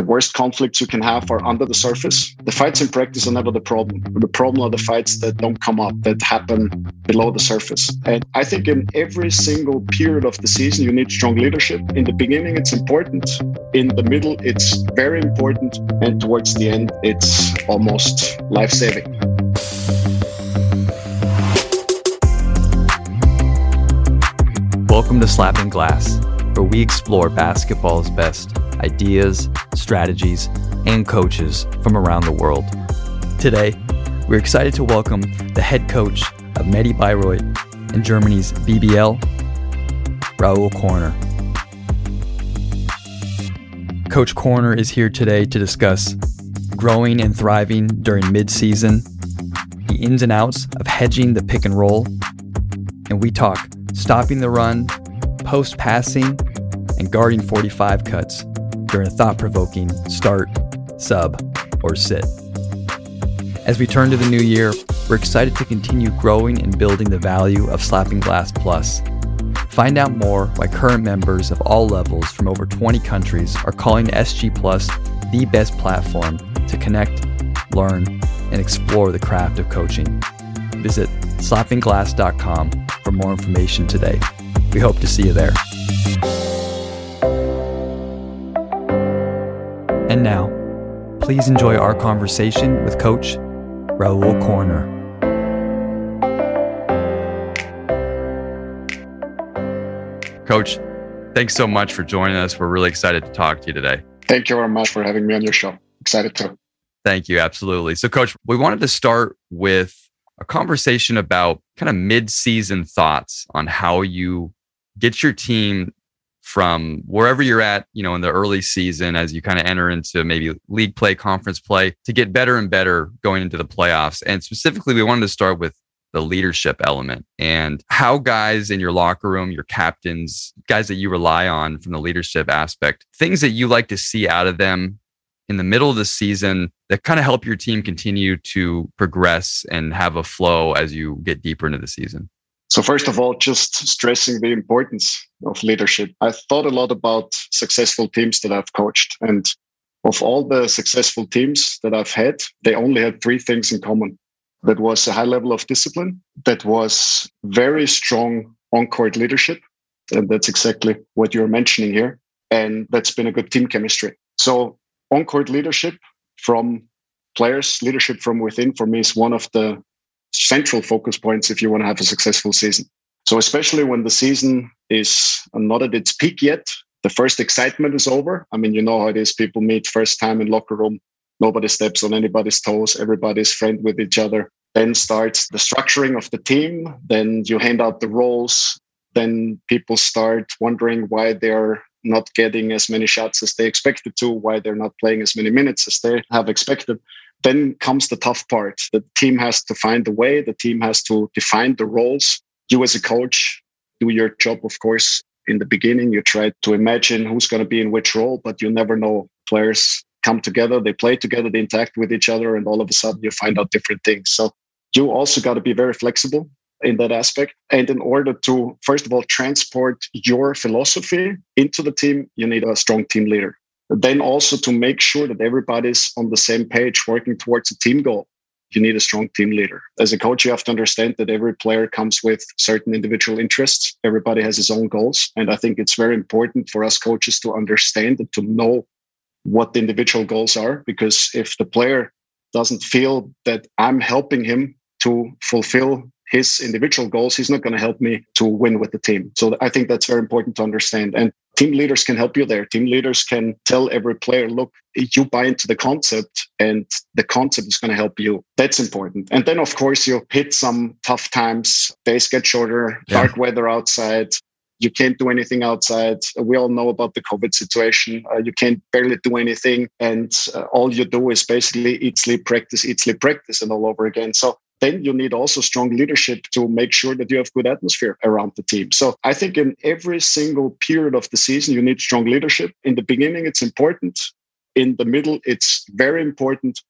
the worst conflicts you can have are under the surface. The fights in practice are never the problem. The problem are the fights that don't come up, that happen below the surface. And I think in every single period of the season, you need strong leadership. In the beginning, it's important. In the middle, it's very important. And towards the end, it's almost life saving. Welcome to Slapping Glass, where we explore basketball's best ideas, strategies, and coaches from around the world. Today, we're excited to welcome the head coach of Medi Bayreuth and Germany's BBL, Raoul Korner. Coach Korner is here today to discuss growing and thriving during mid-season, the ins and outs of hedging the pick and roll, and we talk stopping the run, post passing, and guarding 45 cuts during a thought provoking start, sub, or sit. As we turn to the new year, we're excited to continue growing and building the value of Slapping Glass Plus. Find out more why current members of all levels from over 20 countries are calling SG Plus the best platform to connect, learn, and explore the craft of coaching. Visit slappingglass.com for more information today. We hope to see you there. And now, please enjoy our conversation with Coach Raoul Korner. Coach, thanks so much for joining us. We're really excited to talk to you today. Thank you very much for having me on your show. Excited to. Thank you. Absolutely. So, Coach, we wanted to start with a conversation about kind of mid season thoughts on how you get your team from wherever you're at, you know, in the early season as you kind of enter into maybe league play, conference play to get better and better going into the playoffs. And specifically, we wanted to start with the leadership element and how guys in your locker room, your captains, guys that you rely on from the leadership aspect, things that you like to see out of them in the middle of the season that kind of help your team continue to progress and have a flow as you get deeper into the season. So, first of all, just stressing the importance of leadership. I thought a lot about successful teams that I've coached. And of all the successful teams that I've had, they only had three things in common. That was a high level of discipline, that was very strong on court leadership. And that's exactly what you're mentioning here. And that's been a good team chemistry. So, on court leadership from players, leadership from within, for me, is one of the central focus points if you want to have a successful season. So, especially when the season is not at its peak yet, the first excitement is over. I mean, you know how it is. People meet first time in locker room. Nobody steps on anybody's toes. Everybody's friend with each other. Then starts the structuring of the team. Then you hand out the roles. Then people start wondering why they're not getting as many shots as they expected to, why they're not playing as many minutes as they have expected. Then comes the tough part. The team has to find the way, the team has to define the roles. You, as a coach, do your job, of course. In the beginning, you try to imagine who's going to be in which role, but you never know. Players come together, they play together, they interact with each other, and all of a sudden you find out different things. So you also got to be very flexible in that aspect. And in order to, first of all, transport your philosophy into the team, you need a strong team leader then also to make sure that everybody's on the same page working towards a team goal you need a strong team leader as a coach you have to understand that every player comes with certain individual interests everybody has his own goals and i think it's very important for us coaches to understand and to know what the individual goals are because if the player doesn't feel that i'm helping him to fulfill his individual goals, he's not going to help me to win with the team. So I think that's very important to understand. And team leaders can help you there. Team leaders can tell every player, look, you buy into the concept and the concept is going to help you. That's important. And then, of course, you hit some tough times. Days get shorter, yeah. dark weather outside. You can't do anything outside. We all know about the COVID situation. Uh, you can't barely do anything. And uh, all you do is basically eat, sleep, practice, eat, sleep, practice, and all over again. So then you need also strong leadership to make sure that you have good atmosphere around the team. So I think in every single period of the season, you need strong leadership. In the beginning, it's important. In the middle, it's very important.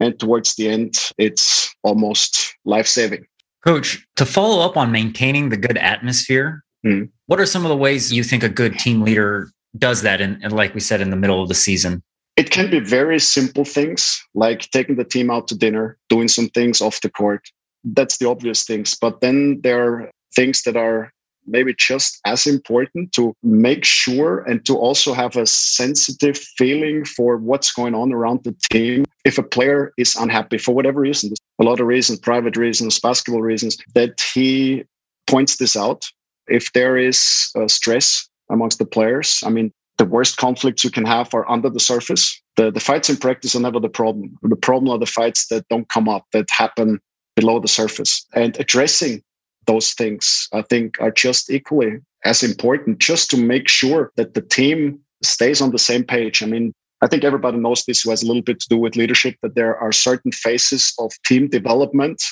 And towards the end, it's almost life saving. Coach, to follow up on maintaining the good atmosphere, mm. what are some of the ways you think a good team leader does that? And like we said, in the middle of the season? It can be very simple things like taking the team out to dinner, doing some things off the court. That's the obvious things. But then there are things that are maybe just as important to make sure and to also have a sensitive feeling for what's going on around the team. If a player is unhappy for whatever reason, a lot of reasons, private reasons, basketball reasons, that he points this out. If there is uh, stress amongst the players, I mean, the worst conflicts you can have are under the surface. The, the fights in practice are never the problem. The problem are the fights that don't come up, that happen below the surface. And addressing those things, I think, are just equally as important just to make sure that the team stays on the same page. I mean, I think everybody knows this who has a little bit to do with leadership, that there are certain phases of team development.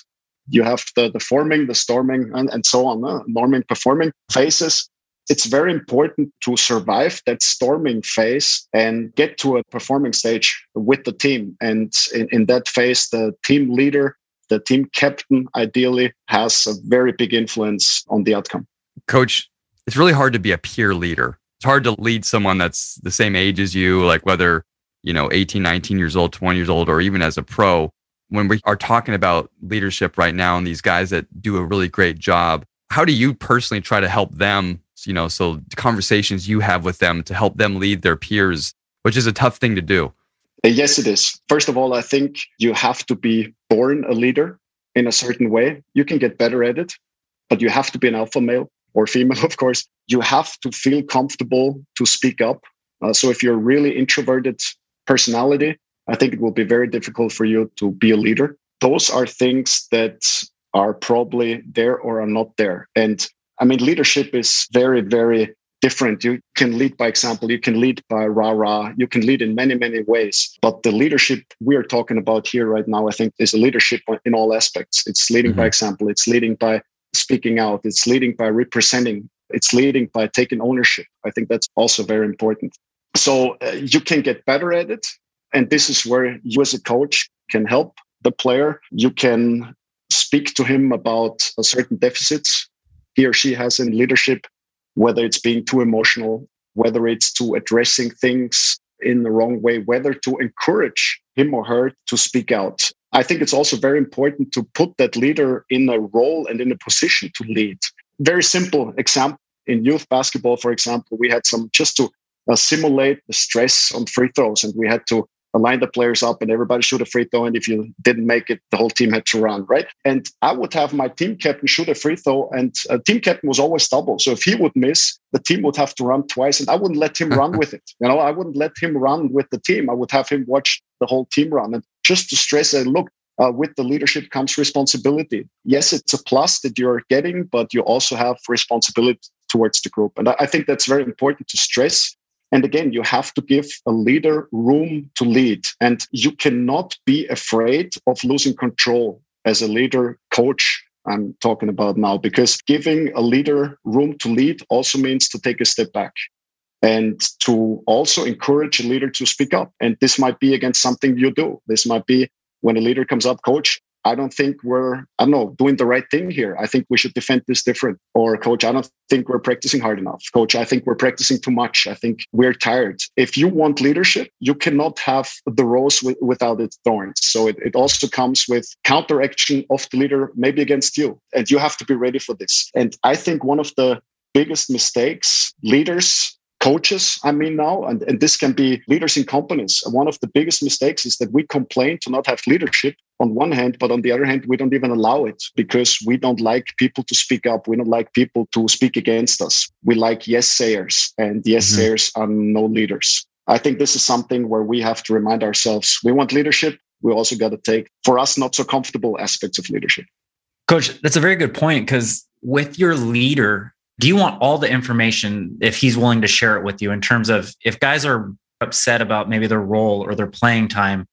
You have the, the forming, the storming, and, and so on, uh, norming, performing phases. It's very important to survive that storming phase and get to a performing stage with the team. And in, in that phase, the team leader the team captain ideally has a very big influence on the outcome. Coach, it's really hard to be a peer leader. It's hard to lead someone that's the same age as you, like whether, you know, 18, 19 years old, 20 years old, or even as a pro. When we are talking about leadership right now and these guys that do a really great job, how do you personally try to help them, you know, so conversations you have with them to help them lead their peers, which is a tough thing to do? Uh, yes, it is. First of all, I think you have to be born a leader in a certain way. You can get better at it, but you have to be an alpha male or female, of course. You have to feel comfortable to speak up. Uh, so if you're really introverted personality, I think it will be very difficult for you to be a leader. Those are things that are probably there or are not there. And I mean, leadership is very, very different. You can lead by example, you can lead by rah rah, you can lead in many, many ways. But the leadership we are talking about here right now, I think, is a leadership in all aspects. It's leading mm-hmm. by example, it's leading by speaking out, it's leading by representing, it's leading by taking ownership. I think that's also very important. So uh, you can get better at it. And this is where you, as a coach, can help the player. You can speak to him about certain deficits he or she has in leadership whether it's being too emotional, whether it's to addressing things in the wrong way, whether to encourage him or her to speak out. I think it's also very important to put that leader in a role and in a position to lead. Very simple example in youth basketball, for example, we had some just to uh, simulate the stress on free throws, and we had to line the players up and everybody shoot a free throw. And if you didn't make it, the whole team had to run, right? And I would have my team captain shoot a free throw, and a team captain was always double. So if he would miss, the team would have to run twice, and I wouldn't let him run with it. You know, I wouldn't let him run with the team. I would have him watch the whole team run. And just to stress that, look, uh, with the leadership comes responsibility. Yes, it's a plus that you're getting, but you also have responsibility towards the group. And I, I think that's very important to stress and again, you have to give a leader room to lead. And you cannot be afraid of losing control as a leader, coach. I'm talking about now, because giving a leader room to lead also means to take a step back and to also encourage a leader to speak up. And this might be against something you do. This might be when a leader comes up, coach, I don't think we're, I don't know, doing the right thing here. I think we should defend this different. Or, coach, I don't think we're practicing hard enough. Coach, I think we're practicing too much. I think we're tired. If you want leadership, you cannot have the rose with, without its thorns. So it, it also comes with counteraction of the leader, maybe against you. And you have to be ready for this. And I think one of the biggest mistakes leaders coaches i mean now and, and this can be leaders in companies. One of the biggest mistakes is that we complain to not have leadership on one hand but on the other hand we don't even allow it because we don't like people to speak up. We don't like people to speak against us. We like yes sayers and yes mm-hmm. sayers are no leaders. I think this is something where we have to remind ourselves we want leadership. We also got to take for us not so comfortable aspects of leadership. Coach that's a very good point because with your leader do you want all the information if he's willing to share it with you in terms of if guys are upset about maybe their role or their playing time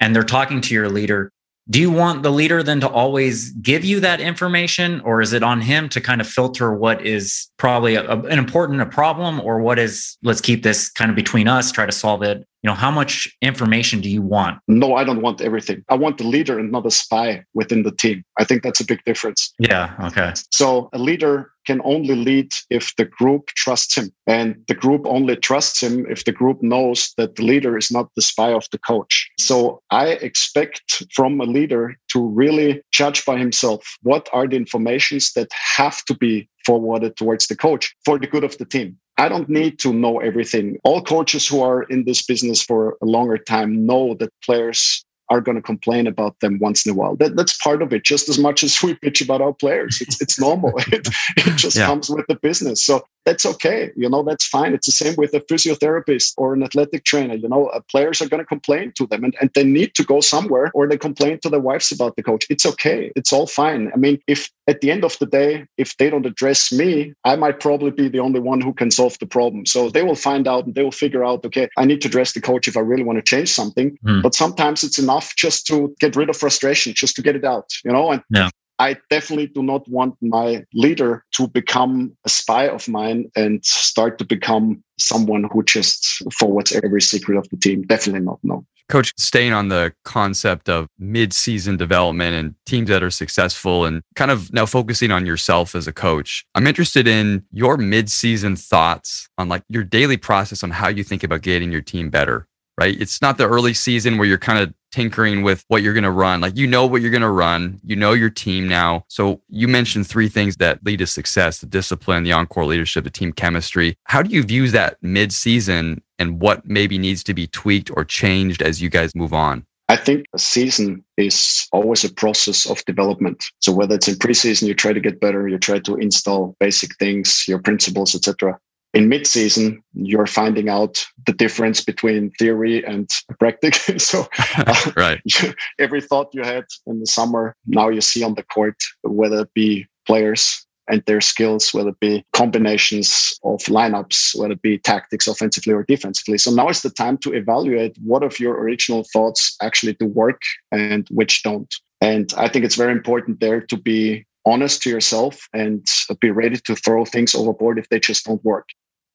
and they're talking to your leader do you want the leader then to always give you that information or is it on him to kind of filter what is probably a, an important a problem or what is let's keep this kind of between us try to solve it you know, how much information do you want? No, I don't want everything. I want the leader and not a spy within the team. I think that's a big difference. Yeah. Okay. So a leader can only lead if the group trusts him. And the group only trusts him if the group knows that the leader is not the spy of the coach. So I expect from a leader to really judge by himself what are the informations that have to be forwarded towards the coach for the good of the team. I don't need to know everything. All coaches who are in this business for a longer time know that players are going to complain about them once in a while. That, that's part of it, just as much as we bitch about our players. It's, it's normal. it, it just yeah. comes with the business. So that's okay. You know, that's fine. It's the same with a physiotherapist or an athletic trainer. You know, uh, players are going to complain to them and, and they need to go somewhere or they complain to their wives about the coach. It's okay. It's all fine. I mean, if at the end of the day, if they don't address me, I might probably be the only one who can solve the problem. So they will find out and they will figure out, okay, I need to address the coach if I really want to change something. Mm. But sometimes it's enough just to get rid of frustration, just to get it out, you know? And yeah. I definitely do not want my leader to become a spy of mine and start to become someone who just forwards every secret of the team. Definitely not. No. Coach, staying on the concept of mid-season development and teams that are successful and kind of now focusing on yourself as a coach, I'm interested in your mid-season thoughts on like your daily process on how you think about getting your team better right? It's not the early season where you're kind of tinkering with what you're going to run. Like you know what you're going to run, you know your team now. So you mentioned three things that lead to success: the discipline, the encore leadership, the team chemistry. How do you view that mid-season and what maybe needs to be tweaked or changed as you guys move on? I think a season is always a process of development. So whether it's in preseason, you try to get better, you try to install basic things, your principles, etc in mid-season you're finding out the difference between theory and practice so uh, right every thought you had in the summer now you see on the court whether it be players and their skills, whether it be combinations of lineups, whether it be tactics offensively or defensively. So now is the time to evaluate what of your original thoughts actually do work and which don't. And I think it's very important there to be honest to yourself and be ready to throw things overboard if they just don't work.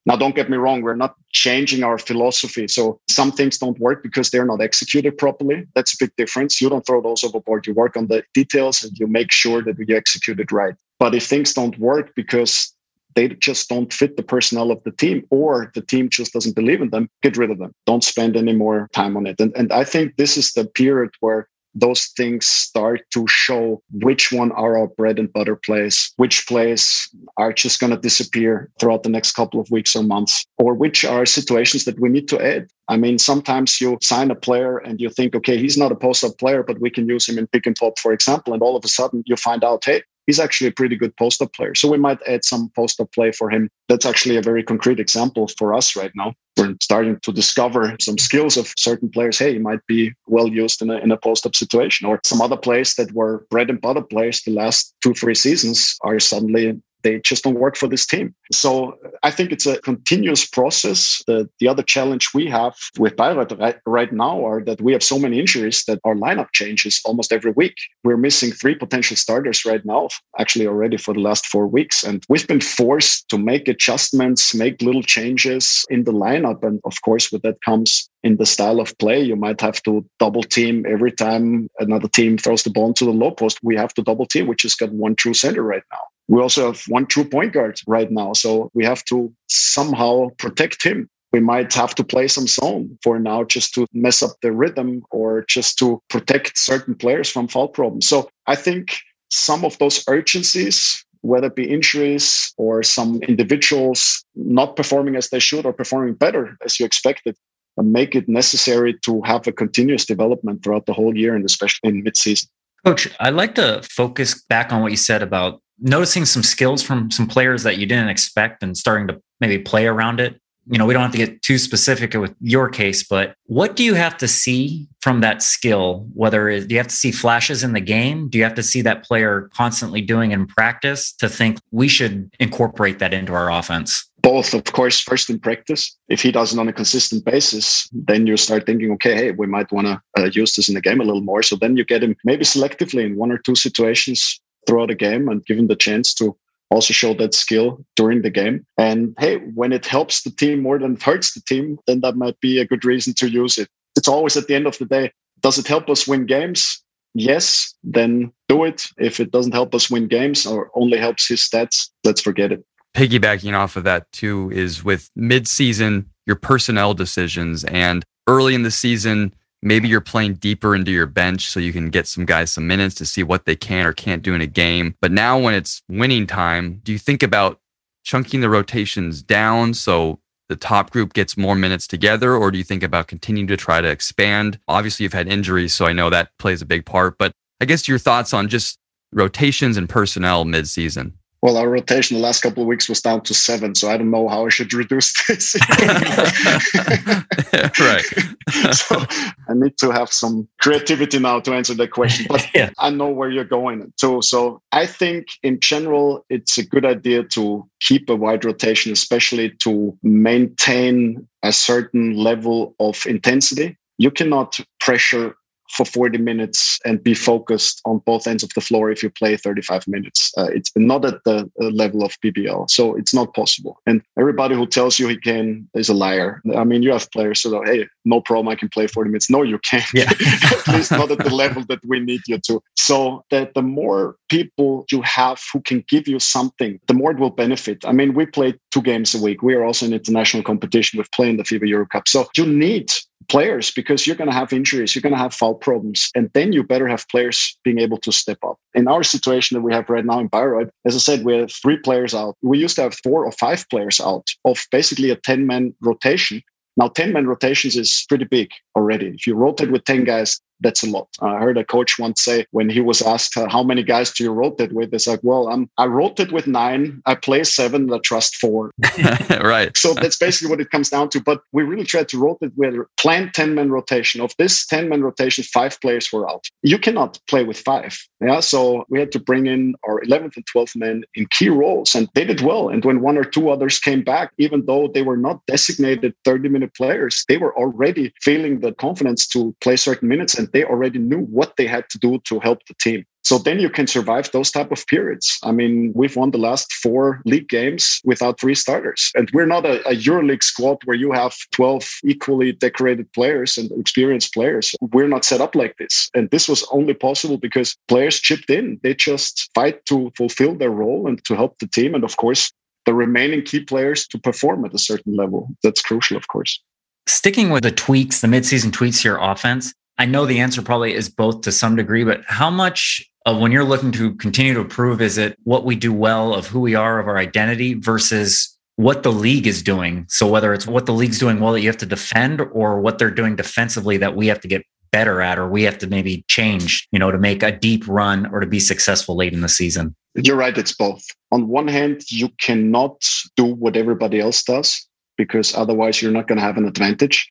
Now, don't get me wrong, we're not changing our philosophy. So some things don't work because they're not executed properly. That's a big difference. You don't throw those overboard. You work on the details and you make sure that you execute it right. But if things don't work because they just don't fit the personnel of the team or the team just doesn't believe in them, get rid of them. Don't spend any more time on it. And, and I think this is the period where those things start to show which one are our bread and butter plays, which plays are just going to disappear throughout the next couple of weeks or months, or which are situations that we need to add. I mean, sometimes you sign a player and you think, okay, he's not a post up player, but we can use him in pick and pop, for example. And all of a sudden you find out, hey, he's actually a pretty good post up player. So we might add some post up play for him. That's actually a very concrete example for us right now. We're starting to discover some skills of certain players. Hey, he might be well used in a, in a post up situation, or some other players that were bread and butter players the last two, three seasons are suddenly they just don't work for this team. So I think it's a continuous process. The, the other challenge we have with Bayreuth right, right now are that we have so many injuries that our lineup changes almost every week. We're missing three potential starters right now, actually already for the last four weeks. And we've been forced to make adjustments, make little changes in the lineup. And of course, with that comes in the style of play, you might have to double team every time another team throws the ball to the low post. We have to double team, which has got one true center right now. We also have one true point guard right now. So we have to somehow protect him. We might have to play some zone for now just to mess up the rhythm or just to protect certain players from foul problems. So I think some of those urgencies, whether it be injuries or some individuals not performing as they should or performing better as you expected, uh, make it necessary to have a continuous development throughout the whole year and especially in mid-season. Coach, I'd like to focus back on what you said about noticing some skills from some players that you didn't expect and starting to maybe play around it. You know we don't have to get too specific with your case but what do you have to see from that skill? Whether it, do you have to see flashes in the game? Do you have to see that player constantly doing in practice to think we should incorporate that into our offense? Both of course first in practice. If he does it on a consistent basis then you start thinking okay hey we might want to uh, use this in the game a little more. So then you get him maybe selectively in one or two situations throughout a game and given the chance to also show that skill during the game. And hey, when it helps the team more than it hurts the team, then that might be a good reason to use it. It's always at the end of the day, does it help us win games? Yes, then do it. If it doesn't help us win games or only helps his stats, let's forget it. Piggybacking off of that too is with mid-season, your personnel decisions and early in the season, maybe you're playing deeper into your bench so you can get some guys some minutes to see what they can or can't do in a game. But now when it's winning time, do you think about chunking the rotations down so the top group gets more minutes together or do you think about continuing to try to expand? Obviously you've had injuries, so I know that plays a big part, but I guess your thoughts on just rotations and personnel mid-season. Well, our rotation the last couple of weeks was down to seven, so I don't know how I should reduce this. right. so I need to have some creativity now to answer that question, but yeah. I know where you're going to. So I think in general, it's a good idea to keep a wide rotation, especially to maintain a certain level of intensity. You cannot pressure for 40 minutes and be focused on both ends of the floor if you play 35 minutes. Uh, it's not at the uh, level of BBL, so it's not possible. And everybody who tells you he can is a liar. I mean, you have players who say, "Hey, no problem, I can play 40 minutes." No, you can't. Yeah. at least not at the level that we need you to. So that the more people you have who can give you something, the more it will benefit. I mean, we play two games a week. We are also in international competition. We've played in the FIBA Euro Cup. So you need players because you're going to have injuries, you're going to have foul problems, and then you better have players being able to step up. In our situation that we have right now in Bayreuth, as I said, we have three players out. We used to have four or five players out of basically a 10 man rotation. Now, 10 man rotations is pretty big already. If you rotate with 10 guys, that's a lot. I heard a coach once say when he was asked uh, how many guys do you rotate with, it's like, well, I'm I rotate with nine, I play seven, I trust four. right. So that's basically what it comes down to. But we really tried to rotate with a planned 10 man rotation. Of this 10 man rotation, five players were out. You cannot play with five. Yeah. So we had to bring in our 11th and 12th men in key roles, and they did well. And when one or two others came back, even though they were not designated 30 minute players, they were already feeling the confidence to play certain minutes and they already knew what they had to do to help the team. So then you can survive those type of periods. I mean, we've won the last four league games without three starters. And we're not a, a EuroLeague squad where you have 12 equally decorated players and experienced players. We're not set up like this. And this was only possible because players chipped in. They just fight to fulfill their role and to help the team. And of course, the remaining key players to perform at a certain level. That's crucial, of course. Sticking with the tweaks, the midseason tweaks to your offense, I know the answer probably is both to some degree, but how much of when you're looking to continue to improve, is it what we do well of who we are, of our identity versus what the league is doing? So whether it's what the league's doing well that you have to defend or what they're doing defensively that we have to get better at or we have to maybe change, you know, to make a deep run or to be successful late in the season? You're right, it's both. On one hand, you cannot do what everybody else does because otherwise you're not going to have an advantage.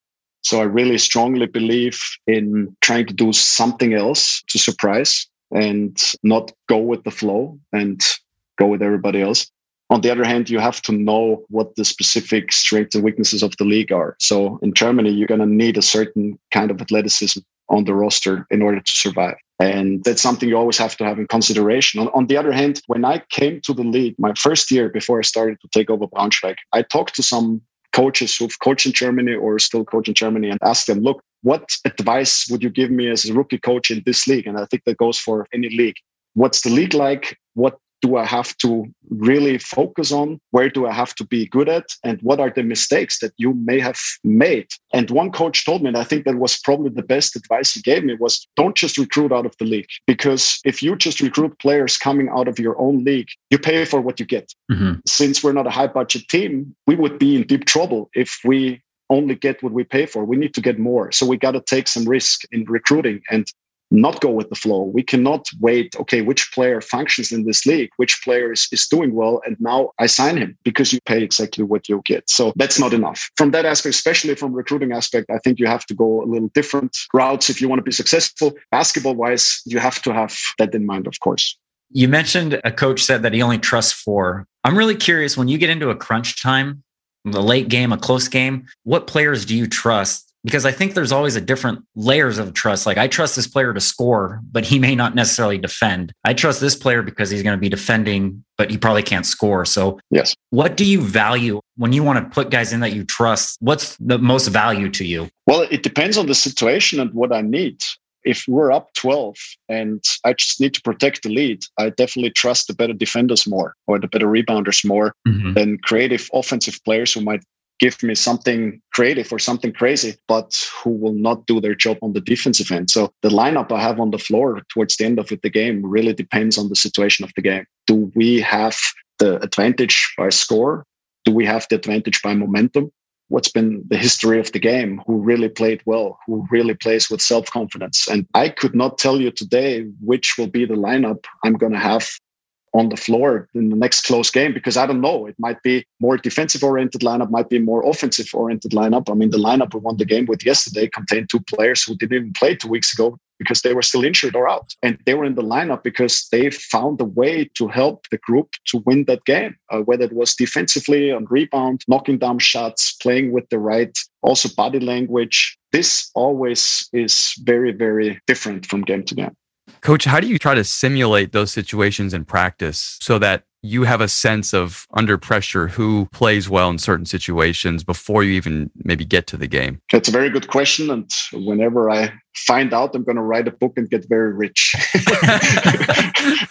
So I really strongly believe in trying to do something else to surprise and not go with the flow and go with everybody else. On the other hand, you have to know what the specific strengths and weaknesses of the league are. So in Germany, you're going to need a certain kind of athleticism on the roster in order to survive. And that's something you always have to have in consideration. On, on, the other hand, when I came to the league, my first year before I started to take over Braunschweig, I talked to some coaches who've coached in Germany or still coach in Germany and ask them, look, what advice would you give me as a rookie coach in this league? And I think that goes for any league. What's the league like? What do I have to really focus on? Where do I have to be good at? And what are the mistakes that you may have made? And one coach told me, and I think that was probably the best advice he gave me was don't just recruit out of the league. Because if you just recruit players coming out of your own league, you pay for what you get. Mm-hmm. Since we're not a high budget team, we would be in deep trouble if we only get what we pay for. We need to get more. So we got to take some risk in recruiting. And not go with the flow. We cannot wait, okay, which player functions in this league, which player is, is doing well, and now I sign him because you pay exactly what you get. So that's not enough. From that aspect, especially from recruiting aspect, I think you have to go a little different routes if you want to be successful. Basketball wise, you have to have that in mind, of course. You mentioned a coach said that he only trusts four. I'm really curious when you get into a crunch time, the late game, a close game, what players do you trust because I think there's always a different layers of trust. Like I trust this player to score, but he may not necessarily defend. I trust this player because he's going to be defending, but he probably can't score. So, yes. What do you value when you want to put guys in that you trust? What's the most value to you? Well, it depends on the situation and what I need if we're up 12 and I just need to protect the lead, I definitely trust the better defenders more or the better rebounders more mm-hmm. than creative offensive players who might give me something creative or something crazy, but who will not do their job on the defensive end. So the lineup I have on the floor towards the end of the game really depends on the situation of the game. Do we have the advantage by score? Do we have the advantage by momentum? What's been the history of the game? Who really played well? Who really plays with self confidence? And I could not tell you today which will be the lineup I'm going to have on the floor in the next close game because I don't know. It might be more defensive oriented lineup, might be more offensive oriented lineup. I mean, the lineup we won the game with yesterday contained two players who didn't even play two weeks ago because they were still injured or out. And they were in the lineup because they found a way to help the group to win that game, uh, whether it was defensively on rebound, knocking down shots, playing with the right, also body language. This always is very, very different from game to game. Coach, how do you try to simulate those situations in practice so that you have a sense of under pressure who plays well in certain situations before you even maybe get to the game? That's a very good question. And whenever I find out, I'm going to write a book and get very rich.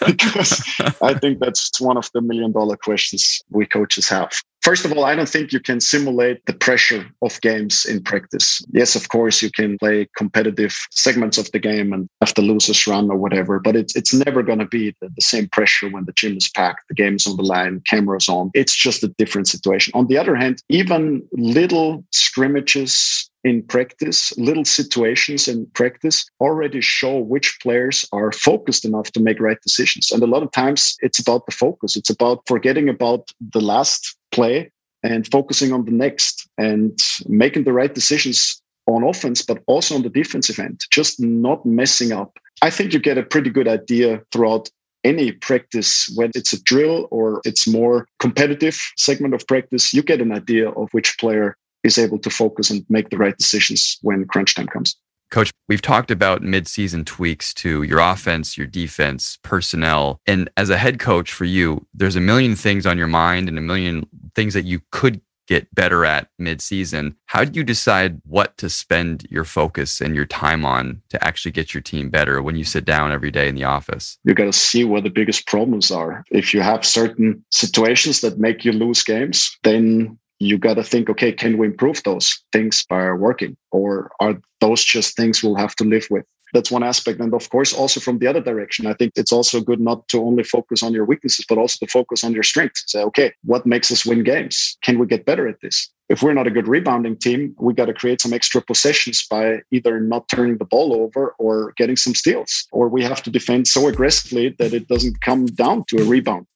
because I think that's one of the million dollar questions we coaches have. First of all, I don't think you can simulate the pressure of games in practice. Yes, of course, you can play competitive segments of the game and have the losers run or whatever, but it's, it's never going to be the, the same pressure when the gym is packed, the game is on the line, cameras on. It's just a different situation. On the other hand, even little scrimmages in practice, little situations in practice already show which players are focused enough to make right decisions. And a lot of times it's about the focus. It's about forgetting about the last play and focusing on the next and making the right decisions on offense, but also on the defensive end, just not messing up. I think you get a pretty good idea throughout any practice, whether it's a drill or it's more competitive segment of practice, you get an idea of which player is able to focus and make the right decisions when crunch time comes. Coach, we've talked about mid-season tweaks to your offense, your defense, personnel. And as a head coach for you, there's a million things on your mind and a million things that you could get better at mid-season. How do you decide what to spend your focus and your time on to actually get your team better when you sit down every day in the office? You got to see what the biggest problems are. If you have certain situations that make you lose games, then you got to think, okay, can we improve those things by working? Or are those just things we'll have to live with? That's one aspect. And of course, also from the other direction, I think it's also good not to only focus on your weaknesses, but also to focus on your strengths. Say, okay, what makes us win games? Can we get better at this? If we're not a good rebounding team, we got to create some extra possessions by either not turning the ball over or getting some steals, or we have to defend so aggressively that it doesn't come down to a rebound.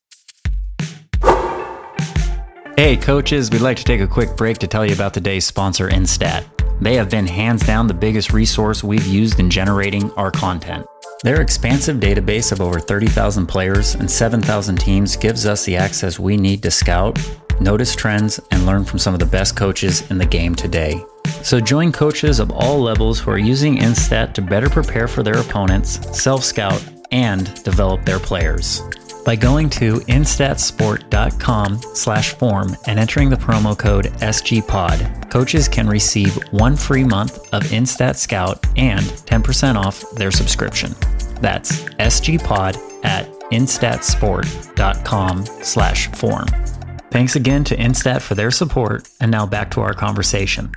Hey, coaches, we'd like to take a quick break to tell you about today's sponsor, Instat. They have been hands down the biggest resource we've used in generating our content. Their expansive database of over 30,000 players and 7,000 teams gives us the access we need to scout, notice trends, and learn from some of the best coaches in the game today. So join coaches of all levels who are using Instat to better prepare for their opponents, self scout, and develop their players by going to instatsport.com slash form and entering the promo code SGPOD. Coaches can receive one free month of Instat Scout and 10% off their subscription. That's SGPOD at instatsport.com slash form. Thanks again to Instat for their support, and now back to our conversation.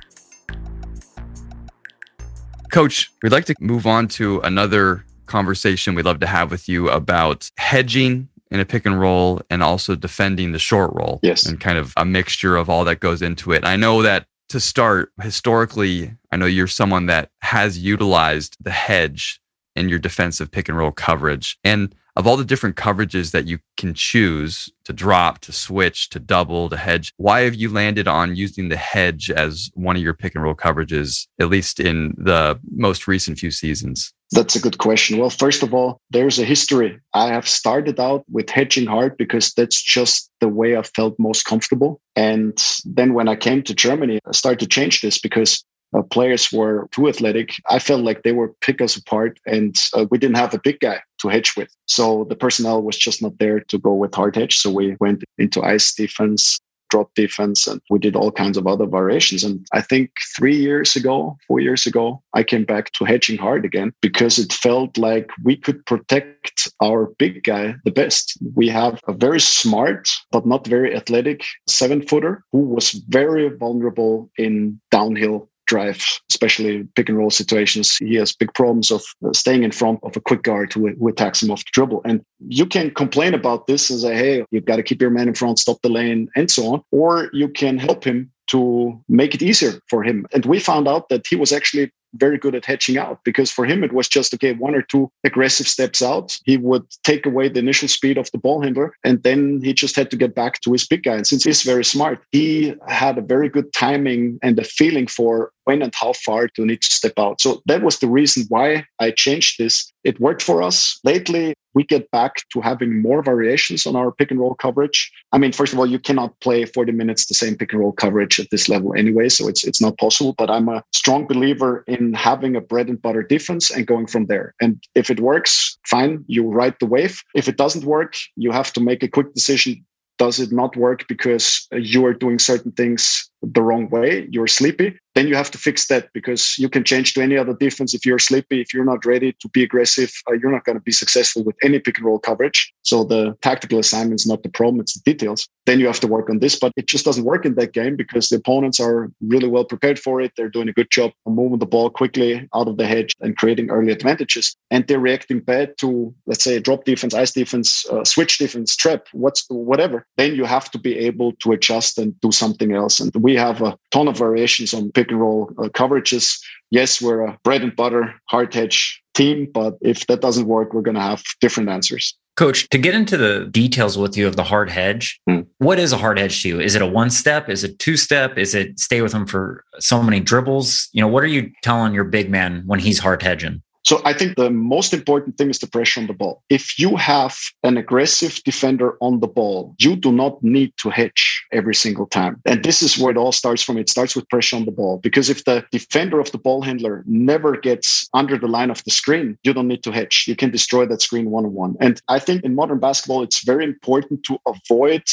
Coach, we'd like to move on to another conversation we'd love to have with you about hedging in a pick and roll and also defending the short roll. Yes. And kind of a mixture of all that goes into it. I know that to start, historically, I know you're someone that has utilized the hedge in your defensive pick and roll coverage. And of all the different coverages that you can choose to drop, to switch, to double, to hedge, why have you landed on using the hedge as one of your pick and roll coverages, at least in the most recent few seasons? That's a good question. Well, first of all, there's a history. I have started out with hedging hard because that's just the way I felt most comfortable. And then when I came to Germany, I started to change this because uh, players were too athletic, I felt like they were pick us apart, and uh, we didn't have a big guy to hedge with. So the personnel was just not there to go with hard hedge. So we went into ice defense, drop defense and we did all kinds of other variations. And I think three years ago, four years ago, I came back to hedging hard again because it felt like we could protect our big guy the best. We have a very smart, but not very athletic seven footer who was very vulnerable in downhill drive, especially pick and roll situations. He has big problems of staying in front of a quick guard who, attacks him off the dribble. And you can complain about this and say, hey, you've got to keep your man in front, stop the lane, and so on. Or you can help him to make it easier for him. And we found out that he was actually very good at hedging out because for him it was just okay one or two aggressive steps out he would take away the initial speed of the ball handler and then he just had to get back to his big guy. And since he's very smart he had a very good timing and a feeling for when and how far to need to step out. So that was the reason why i changed this. It worked for us. Lately we get back to having more variations on our pick and roll coverage. I mean, first of all, you cannot play 40 minutes the same pick and roll coverage at this level anyway, so it's it's not possible. But I'm a strong believer in having a bread and butter defense and going from there. And if it works, fine, you ride the wave. If it doesn't work, you have to make a quick decision. Does it not work because you are doing certain things the wrong way? You're sleepy then you have to fix that because you can change to any other defense. If you're sleepy, if you're not ready to be aggressive, uh, you're not going to be successful with any pick and roll coverage. So the tactical assignment is not the problem, it's the details. Then you have to work on this, but it just doesn't work in that game because the opponents are really well prepared for it. They're doing a good job of moving the ball quickly out of the hedge and creating early advantages. And they're reacting bad to, let's say, drop defense, ice defense, uh, switch defense, trap, what's whatever. Then you have to be able to adjust and do something else. And we have a ton of variations on pick and roll uh, coverages. Yes, we're a bread and butter hard hedge team, but if that doesn't work, we're going to have different answers. Coach, to get into the details with you of the hard hedge, hmm. what is a hard hedge to you? Is it a one step? Is it two step? Is it stay with them for so many dribbles? You know, what are you telling your big man when he's hard hedging? So I think the most important thing is the pressure on the ball. If you have an aggressive defender on the ball, you do not need to hedge every single time. And this is where it all starts from. It starts with pressure on the ball. Because if the defender of the ball handler never gets under the line of the screen, you don't need to hedge. You can destroy that screen one on one. And I think in modern basketball, it's very important to avoid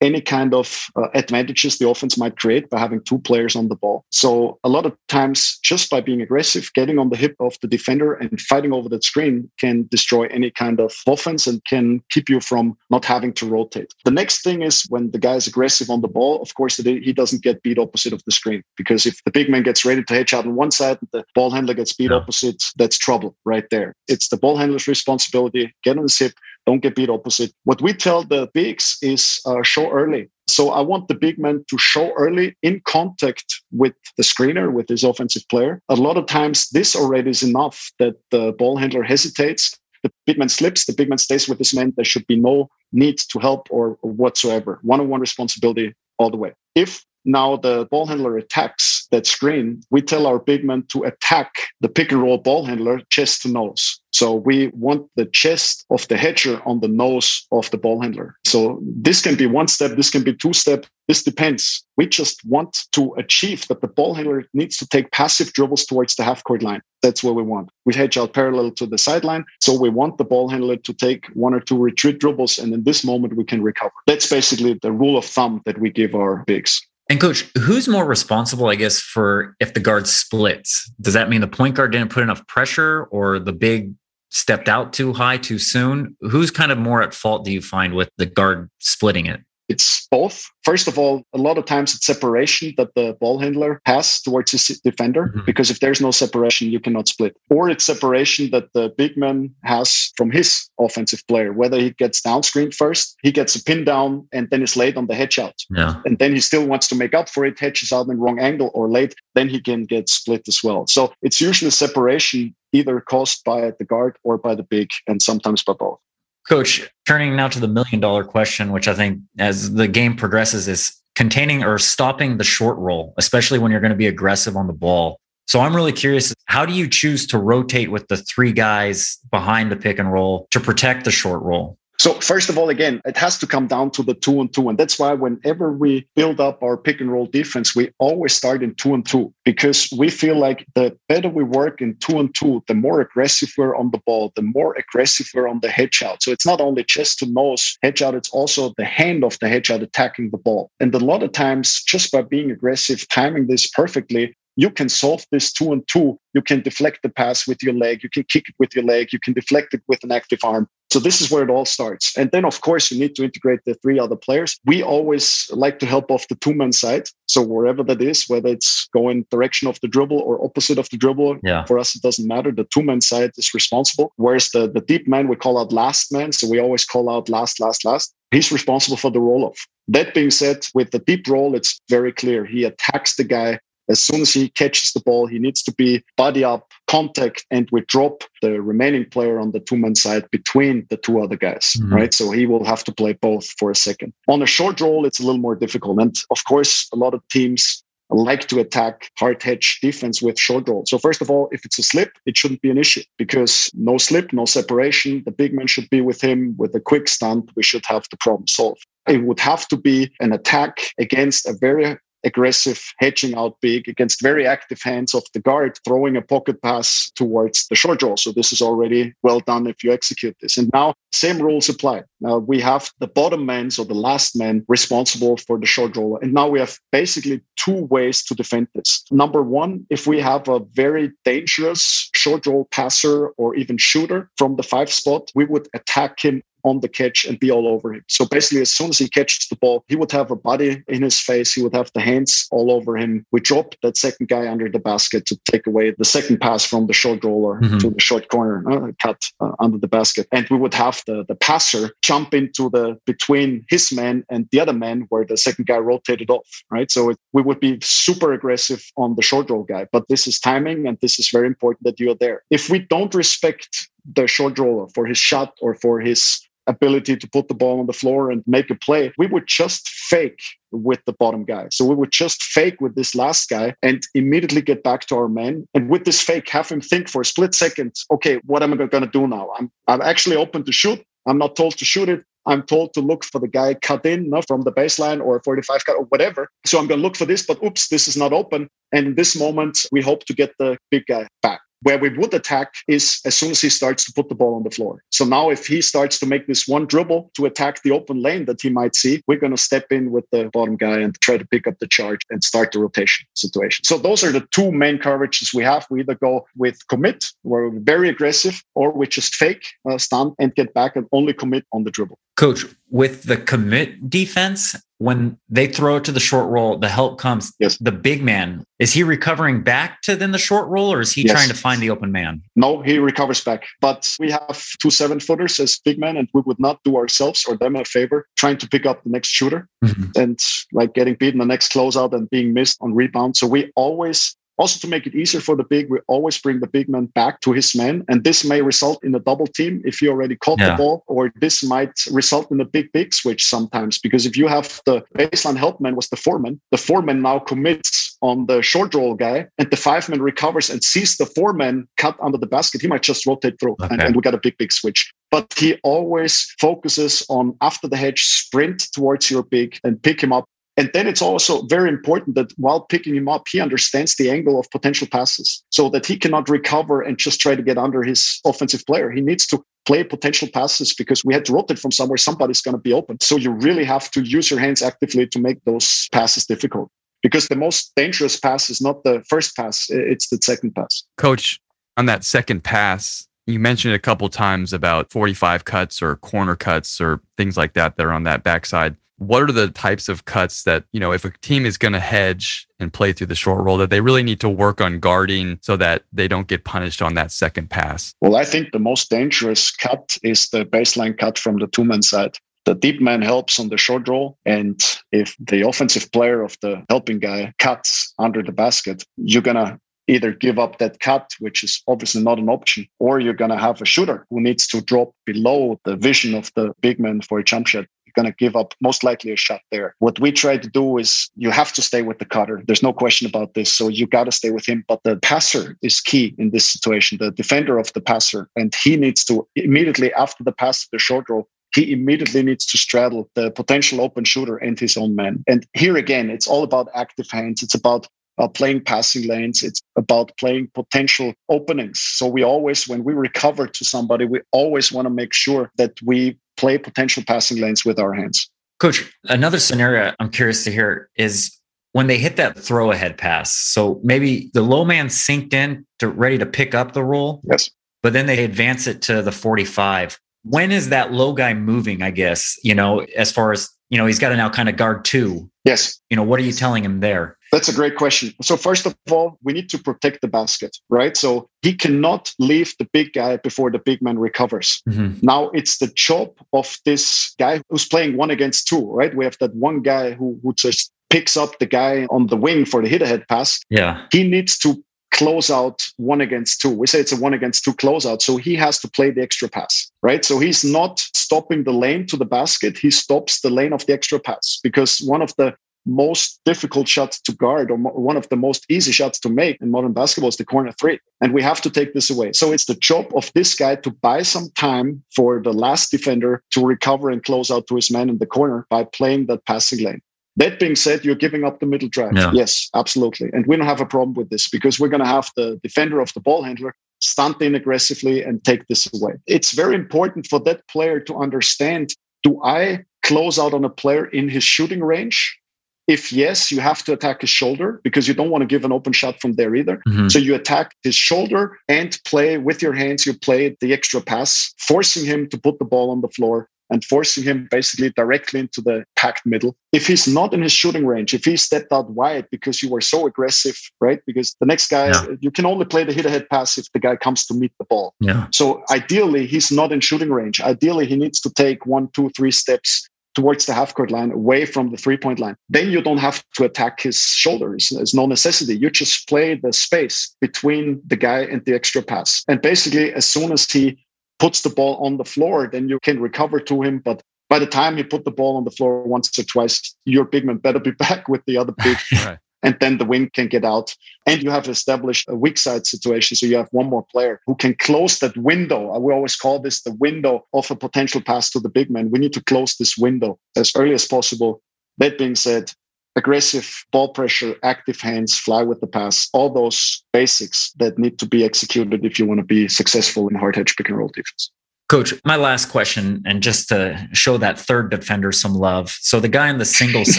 any kind of uh, advantages the offense might create by having two players on the ball. So a lot of times, just by being aggressive, getting on the hip of the defender and fighting over that screen can destroy any kind of offense and can keep you from not having to rotate. The next thing is when the guy is aggressive on the ball, of course, he doesn't get beat opposite of the screen because if the big man gets ready to hedge out on one side, and the ball handler gets beat yeah. opposite, that's trouble right there. It's the ball handler's responsibility. Get on the hip, don't get beat opposite. What we tell the bigs is uh, show early. So I want the big man to show early in contact with the screener, with his offensive player. A lot of times, this already is enough that the ball handler hesitates. The big man slips, the big man stays with his man. There should be no need to help or, whatsoever. One on one responsibility all the way. If now the ball handler attacks that screen, we tell our big man to attack the pick and roll ball handler chest to nose. So we want the chest of the hedger on the nose of the ball handler. So this can be one step, this can be two step. This depends. We just want to achieve that the ball handler needs to take passive dribbles towards the half court line. That's what we want. We hedge out parallel to the sideline. So we want the ball handler to take one or two retreat dribbles. And in this moment, we can recover. That's basically the rule of thumb that we give our bigs. And coach, who's more responsible, I guess, for if the guard splits? Does that mean the point guard didn't put enough pressure or the big stepped out too high too soon? Who's kind of more at fault do you find with the guard splitting it? It's both. First of all, a lot of times it's separation that the ball handler has towards his defender, mm-hmm. because if there's no separation, you cannot split. Or it's separation that the big man has from his offensive player, whether he gets down screen first, he gets a pin down and then is late on the hedge out. Yeah. And then he still wants to make up for it, hedges out in the wrong angle or late, then he can get split as well. So it's usually separation either caused by the guard or by the big, and sometimes by both. Coach, turning now to the million dollar question, which I think as the game progresses is containing or stopping the short roll, especially when you're going to be aggressive on the ball. So I'm really curious how do you choose to rotate with the three guys behind the pick and roll to protect the short roll? So first of all, again, it has to come down to the two and two. And that's why whenever we build up our pick and roll defense, we always start in two and two because we feel like the better we work in two and two, the more aggressive we're on the ball, the more aggressive we're on the hedge out. So it's not only chest to nose hedge out, it's also the hand of the hedge out attacking the ball. And a lot of times, just by being aggressive, timing this perfectly, you can solve this two and two. You can deflect the pass with your leg. You can kick it with your leg. You can deflect it with an active arm. So this is where it all starts. And then, of course, you need to integrate the three other players. We always like to help off the two-man side. So wherever that is, whether it's going direction of the dribble or opposite of the dribble, yeah. for us, it doesn't matter. The two-man side is responsible. Whereas the, the deep man, we call out last man. So we always call out last, last, last. He's responsible for the roll-off. That being said, with the deep roll, it's very clear. He attacks the guy as soon as he catches the ball, he needs to be body up, contact, and we drop the remaining player on the two man side between the two other guys, mm-hmm. right? So he will have to play both for a second. On a short roll, it's a little more difficult. And of course, a lot of teams like to attack hard hedge defense with short roll. So first of all, if it's a slip, it shouldn't be an issue because no slip, no separation. The big man should be with him with a quick stunt. We should have the problem solved. It would have to be an attack against a very aggressive hedging out big against very active hands of the guard, throwing a pocket pass towards the short roll. So this is already well done if you execute this. And now same rules apply. Now we have the bottom man, so the last man responsible for the short roll. And now we have basically two ways to defend this. Number one, if we have a very dangerous short roll passer or even shooter from the five spot, we would attack him on the catch and be all over him. So basically, as soon as he catches the ball, he would have a body in his face. He would have the hands all over him. We drop that second guy under the basket to take away the second pass from the short roller mm-hmm. to the short corner uh, cut uh, under the basket. And we would have the, the passer jump into the between his man and the other man where the second guy rotated off, right? So it, we would be super aggressive on the short roll guy. But this is timing and this is very important that you are there. If we don't respect the short roller for his shot or for his ability to put the ball on the floor and make a play, we would just fake with the bottom guy. So we would just fake with this last guy and immediately get back to our man. And with this fake, have him think for a split second, okay, what am I going to do now? I'm, I'm actually open to shoot. I'm not told to shoot it. I'm told to look for the guy cut in no, from the baseline or 45 cut or whatever. So I'm going to look for this, but oops, this is not open. And in this moment, we hope to get the big guy back. Where we would attack is as soon as he starts to put the ball on the floor. So now, if he starts to make this one dribble to attack the open lane that he might see, we're going to step in with the bottom guy and try to pick up the charge and start the rotation situation. So those are the two main coverages we have. We either go with commit, where we're very aggressive, or we just fake uh, and get back and only commit on the dribble. Coach, with the commit defense, when they throw it to the short roll, the help comes. Yes. The big man is he recovering back to then the short roll, or is he yes. trying to find the open man? No, he recovers back. But we have two seven footers as big men, and we would not do ourselves or them a favor trying to pick up the next shooter mm-hmm. and like getting beaten the next closeout and being missed on rebound. So we always also, to make it easier for the big, we always bring the big man back to his man. And this may result in a double team if you already caught yeah. the ball, or this might result in a big, big switch sometimes. Because if you have the baseline help man was the four man, the four man now commits on the short roll guy, and the five man recovers and sees the four man cut under the basket, he might just rotate through. Okay. And, and we got a big, big switch but he always focuses on after the hedge sprint towards your big and pick him up and then it's also very important that while picking him up, he understands the angle of potential passes so that he cannot recover and just try to get under his offensive player. He needs to play potential passes because we had to rotate from somewhere somebody's going to be open. So you really have to use your hands actively to make those passes difficult because the most dangerous pass is not the first pass, it's the second pass. Coach, on that second pass, you mentioned a couple times about 45 cuts or corner cuts or things like that that are on that backside what are the types of cuts that you know if a team is going to hedge and play through the short roll that they really need to work on guarding so that they don't get punished on that second pass? Well i think the most dangerous cut is the baseline cut from the two man side. The deep man helps on the short roll and if the offensive player of the helping guy cuts under the basket you're going to either give up that cut, which is obviously not an option, or you're going to have a shooter who needs to drop below the vision of the big man for a jump shot you're going to give up most likely a shot there. What we try to do is you have to stay with the cutter. There's no question about this. So you got to stay with him. But the passer is key in this situation, the defender of the passer. And he needs to immediately after the pass the short roll, he immediately needs to straddle the potential open shooter and his own man. And here again, it's all about active hands. It's about uh, playing passing lanes. It's about playing potential openings. So we always, when we recover to somebody, we always want to make sure that we play potential passing lanes with our hands. Coach, another scenario I'm curious to hear is when they hit that throw ahead pass. So maybe the low man synced in to ready to pick up the roll. Yes. But then they advance it to the 45. When is that low guy moving, I guess, you know, as far as, you know, he's got to now kind of guard two. Yes. You know, what are you telling him there? That's a great question. So, first of all, we need to protect the basket, right? So, he cannot leave the big guy before the big man recovers. Mm-hmm. Now, it's the job of this guy who's playing one against two, right? We have that one guy who, who just picks up the guy on the wing for the hit ahead pass. Yeah. He needs to close out one against two. We say it's a one against two closeout. So he has to play the extra pass, right? So he's not stopping the lane to the basket. He stops the lane of the extra pass because one of the most difficult shots to guard or one of the most easy shots to make in modern basketball is the corner three. And we have to take this away. So it's the job of this guy to buy some time for the last defender to recover and close out to his man in the corner by playing that passing lane. That being said, you're giving up the middle drive. Yeah. Yes, absolutely. And we don't have a problem with this because we're going to have the defender of the ball handler stunt in aggressively and take this away. It's very important for that player to understand do I close out on a player in his shooting range if yes, you have to attack his shoulder because you don't want to give an open shot from there either. Mm-hmm. So you attack his shoulder and play with your hands, you play the extra pass, forcing him to put the ball on the floor and forcing him basically directly into the packed middle. If he's not in his shooting range, if he stepped out wide because you were so aggressive, right? Because the next guy, yeah. you can only play the hit ahead pass if the guy comes to meet the ball. Yeah. So ideally, he's not in shooting range. Ideally, he needs to take one, two, three steps towards the half court line, away from the three point line. Then you don't have to attack his shoulders. There's no necessity. You just play the space between the guy and the extra pass. And basically, as soon as he puts the ball on the floor, then you can recover to him. But by the time he put the ball on the floor once or twice, your big man better be back with the other big. right and then the wing can get out. And you have established a weak side situation. So you have one more player who can close that window. Uh, we always call this the window of a potential pass to the big man. We need to close this window as early as possible. That being said, aggressive ball pressure, active hands, fly with the pass, all those basics that need to be executed if you want to be successful in hard hedge pick and roll defense. Coach, my last question, and just to show that third defender some love. So, the guy on the single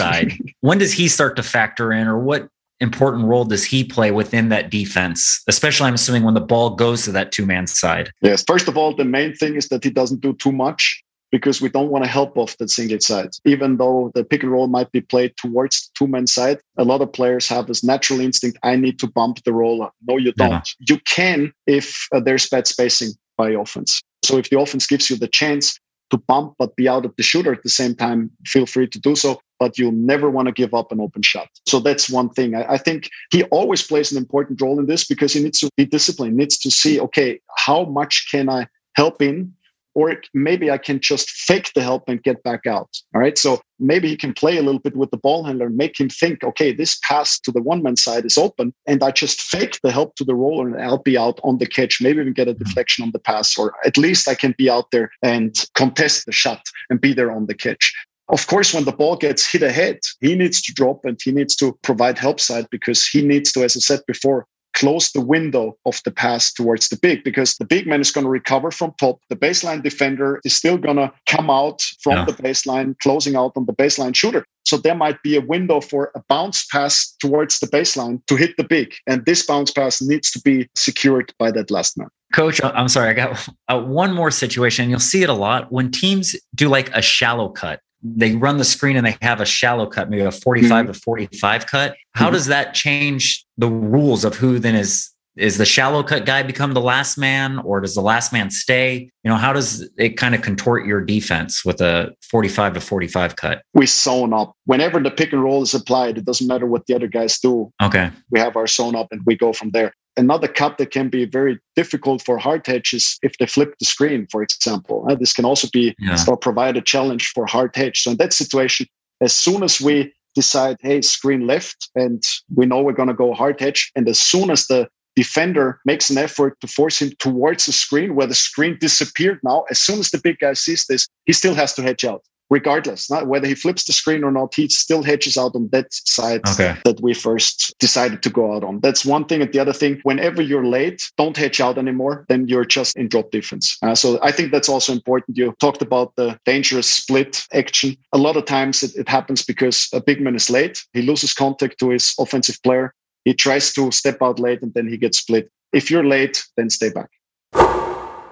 side, when does he start to factor in, or what important role does he play within that defense, especially I'm assuming when the ball goes to that two man side? Yes. First of all, the main thing is that he doesn't do too much because we don't want to help off that single side. Even though the pick and roll might be played towards two man side, a lot of players have this natural instinct I need to bump the roll. No, you don't. Yeah. You can if uh, there's bad spacing by offense. So if the offense gives you the chance to bump but be out of the shooter at the same time, feel free to do so. But you'll never want to give up an open shot. So that's one thing. I, I think he always plays an important role in this because he needs to be disciplined, needs to see, okay, how much can I help in or maybe I can just fake the help and get back out. All right. So maybe he can play a little bit with the ball handler and make him think, okay, this pass to the one man side is open. And I just fake the help to the roller and I'll be out on the catch, maybe even get a mm-hmm. deflection on the pass, or at least I can be out there and contest the shot and be there on the catch. Of course, when the ball gets hit ahead, he needs to drop and he needs to provide help side because he needs to, as I said before, close the window of the pass towards the big because the big man is going to recover from top. The baseline defender is still going to come out from yeah. the baseline, closing out on the baseline shooter. So there might be a window for a bounce pass towards the baseline to hit the big. And this bounce pass needs to be secured by that last man. Coach, I'm sorry, I got uh, one more situation. You'll see it a lot when teams do like a shallow cut they run the screen and they have a shallow cut, maybe a 45 mm-hmm. to 45 cut. How mm-hmm. does that change the rules of who then is is the shallow cut guy become the last man or does the last man stay? You know, how does it kind of contort your defense with a 45 to 45 cut? We zone up. Whenever the pick and roll is applied, it doesn't matter what the other guys do. Okay. We have our zone up and we go from there. Another cut that can be very difficult for hard hedge is if they flip the screen, for example. Uh, this can also be yeah. or provide a challenge for hard hedge. So in that situation, as soon as we decide, hey, screen left, and we know we're going to go hard hedge, and as soon as the defender makes an effort to force him towards the screen where the screen disappeared now, as soon as the big guy sees this, he still has to hedge out regardless, not whether he flips the screen or not, he still hedges out on that side okay. that we first decided to go out on. That's one thing. And the other thing, whenever you're late, don't hedge out anymore. Then you're just in drop difference. Uh, so I think that's also important. You talked about the dangerous split action. A lot of times it, it happens because a big man is late. He loses contact to his offensive player. He tries to step out late and then he gets split. If you're late, then stay back.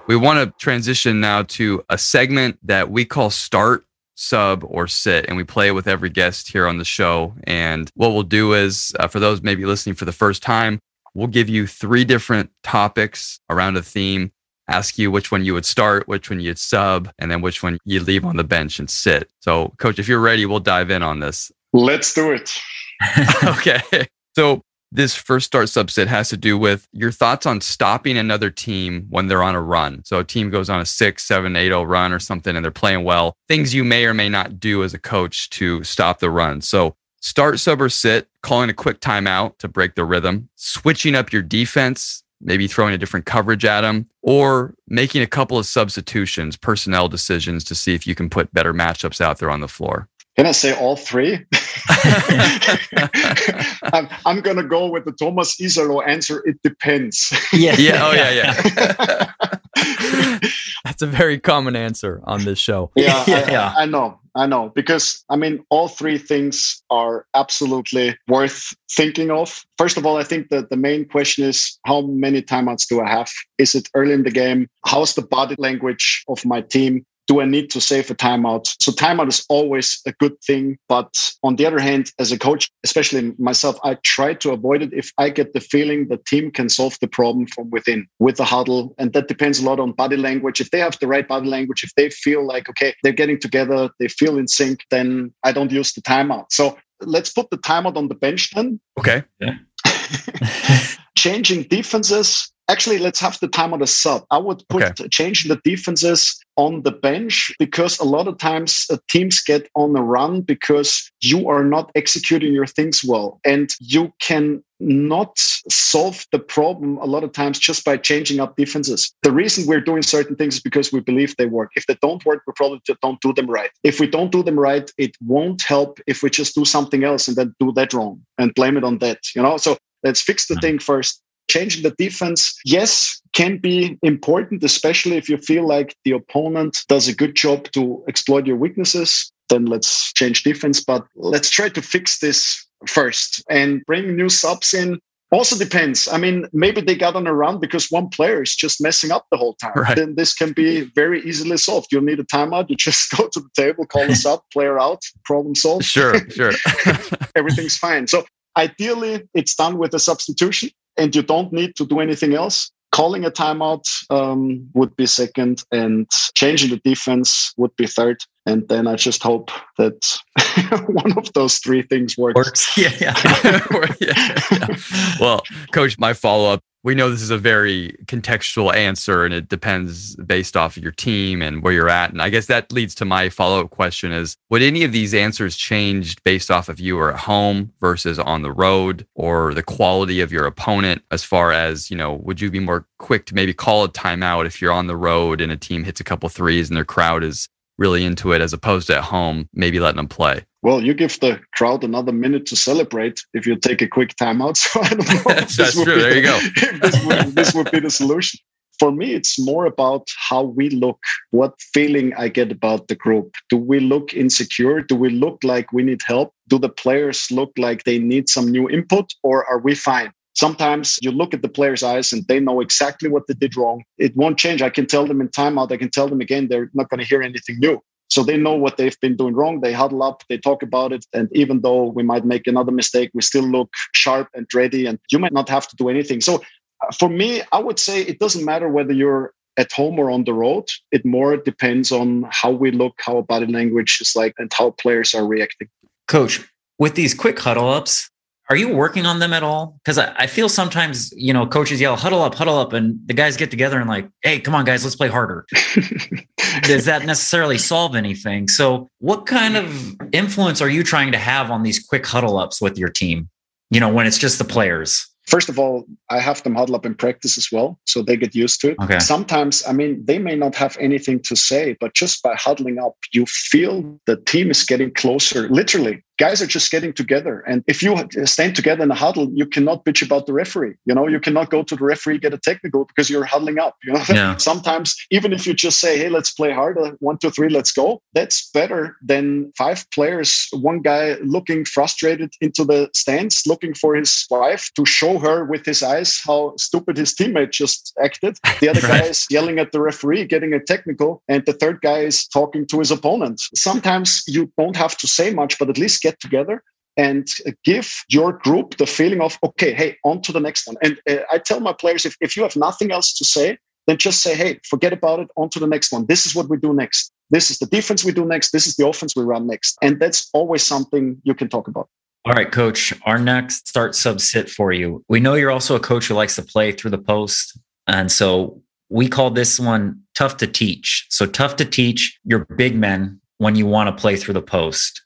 We want to transition now to a segment that we call Start sub or sit and we play with every guest here on the show. And what we'll do is uh, for those maybe listening for the first time we'll give you three different topics around a theme ask you which one you would start which one you'd sub and then which one you leave on the bench and sit. So coach if you're ready we'll dive in on this. Let's do it. Okay. So this first start subset has to do with your thoughts on stopping another team when they're on a run. So a team goes on a six, seven, eight, oh run or something and they're playing well. Things you may or may not do as a coach to stop the run. So start, sub, or sit, calling a quick timeout to break the rhythm, switching up your defense, maybe throwing a different coverage at them, or making a couple of substitutions, personnel decisions to see if you can put better matchups out there on the floor. Can I say all three? I'm, I'm going to go with the Tuomas Iisalo answer. It depends. Yeah. Yeah. Oh, yeah. Yeah. That's a very common answer on this show. Yeah. I, yeah. I, I know. I know. Because, I mean, all three things are absolutely worth thinking of. First of all, I think that the main question is how many timeouts do I have? Is it early in the game? How's the body language of my team? Do I need to save a timeout? So timeout is always a good thing. But on the other hand, as a coach, especially myself, I try to avoid it if I get the feeling the team can solve the problem from within with the huddle. And that depends a lot on body language. If they have the right body language, if they feel like, okay, they're getting together, they feel in sync, then I don't use the timeout. So let's put the timeout on the bench then. Okay. Yeah. Changing defenses actually let's have the time on the sub i would put okay. changing the defenses on the bench because a lot of times uh, teams get on a run because you are not executing your things well and you can not solve the problem a lot of times just by changing up defenses. The reason we're doing certain things is because we believe they work. If they don't work, we probably don't do them right. If we don't do them right, it won't help if we just do something else and then do that wrong and blame it on that. You know, so let's fix the mm-hmm. thing first changing the defense, yes, can be important, especially if you feel like the opponent does a good job to exploit your weaknesses. Then let's change defense, but let's try to fix this first and bring new subs in. Also depends. I mean, maybe they got on a run because one player is just messing up the whole time. Right. Then this can be very easily solved. You need a timeout. You just go to the table, call us up, player out, problem solved. Sure, sure. Everything's fine. So ideally, it's done with a substitution and you don't need to do anything else. Calling a timeout um, would be second, and changing the defense would be third. And then I just hope that one of those three things works. Works. Yeah. yeah. yeah. Well, coach, my follow up we know this is a very contextual answer and it depends based off of your team and where you're at. And I guess that leads to my follow up question is would any of these answers change based off of you are at home versus on the road or the quality of your opponent as far as, you know, would you be more quick to maybe call a timeout if you're on the road and a team hits a couple threes and their crowd is really into it as opposed to at home, maybe letting them play? Well, you give the crowd another minute to celebrate if you take a quick timeout. So I don't know. That's, true. There you go. this, would, this would be the solution. For me, it's more about how we look, what feeling I get about the group. Do we look insecure? Do we look like we need help? Do the players look like they need some new input or are we fine? Sometimes you look at the players' eyes and they know exactly what they did wrong. It won't change. I can tell them in timeout. I can tell them again, they're not going to hear anything new. So they know what they've been doing wrong. They huddle up, they talk about it. And even though we might make another mistake, we still look sharp and ready. And you might not have to do anything. So uh, for me, I would say it doesn't matter whether you're at home or on the road. It more depends on how we look, how body language is like, and how players are reacting. Coach, with these quick huddle ups, are you working on them at all? Because I, I, feel sometimes, you know, coaches yell, huddle up, huddle up, and the guys get together and like, hey, come on, guys, let's play harder. Does that necessarily solve anything? So, what kind of influence are you trying to have on these quick huddle ups with your team? You know, when it's just the players? First of all, I have them huddle up in practice as well, so they get used to it. Okay. Sometimes, I mean, they may not have anything to say, but just by huddling up, you feel the team is getting closer, literally guys are just getting together. And if you stand together in a huddle, you cannot bitch about the referee. You know, you cannot go to the referee, get a technical because you're huddling up. You know, yeah. sometimes even if you just say, hey, let's play harder, one, two, three, let's go, that's better than five players, one guy looking frustrated into the stands, looking for his wife to show her with his eyes how stupid his teammate just acted. The other right. guy is yelling at the referee, getting a technical, and the third guy is talking to his opponent. Sometimes you don't have to say much, but at least get get together and give your group the feeling of okay hey on to the next one. And uh, i tell my players if, if you have nothing else to say then just say hey forget about it on to the next one. This is what we do next. This is the defense we do next. This is the offense we run next. And that's always something you can talk about. All right coach our next start sub sit for you. We know you're also a coach who likes to play through the post. And so we call this one tough to teach. So tough to teach your big men when you want to play through the post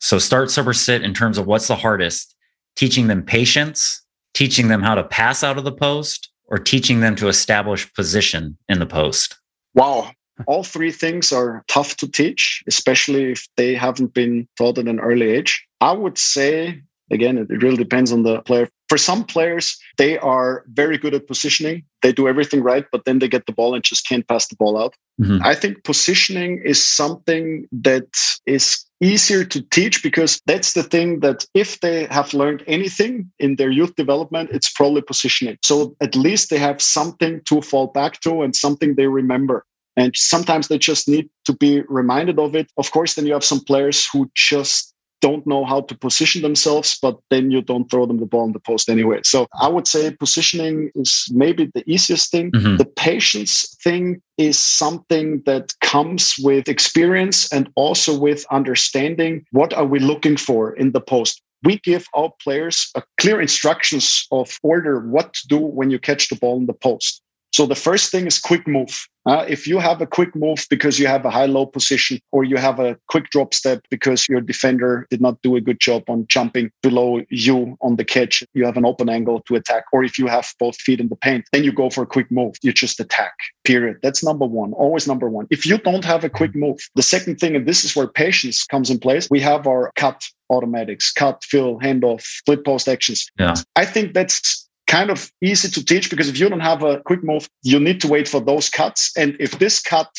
so start, sub, or sit in terms of what's the hardest, teaching them patience, teaching them how to pass out of the post, or teaching them to establish position in the post. Wow. All three things are tough to teach, especially if they haven't been taught at an early age. I would say, again, it really depends on the player. For some players, they are very good at positioning. They do everything right, but then they get the ball and just can't pass the ball out. Mm-hmm. I think positioning is something that is easier to teach because that's the thing that if they have learned anything in their youth development, it's probably positioning. So at least they have something to fall back to and something they remember. And sometimes they just need to be reminded of it. Of course, then you have some players who just don't know how to position themselves, but then you don't throw them the ball in the post anyway. So I would say positioning is maybe the easiest thing. Mm-hmm. The patience thing is something that comes with experience and also with understanding what are we looking for in the post we give our players a clear instructions of order what to do when you catch the ball in the post so the first thing is quick move. Uh, if you have a quick move because you have a high low position or you have a quick drop step because your defender did not do a good job on jumping below you on the catch, you have an open angle to attack. Or if you have both feet in the paint, then you go for a quick move. You just attack, period. That's number one, always number one. If you don't have a quick move, the second thing, and this is where patience comes in place, we have our cut automatics, cut, fill, handoff, split post actions. Yeah. I think that's kind of easy to teach because if you don't have a quick move, you need to wait for those cuts. And if this cut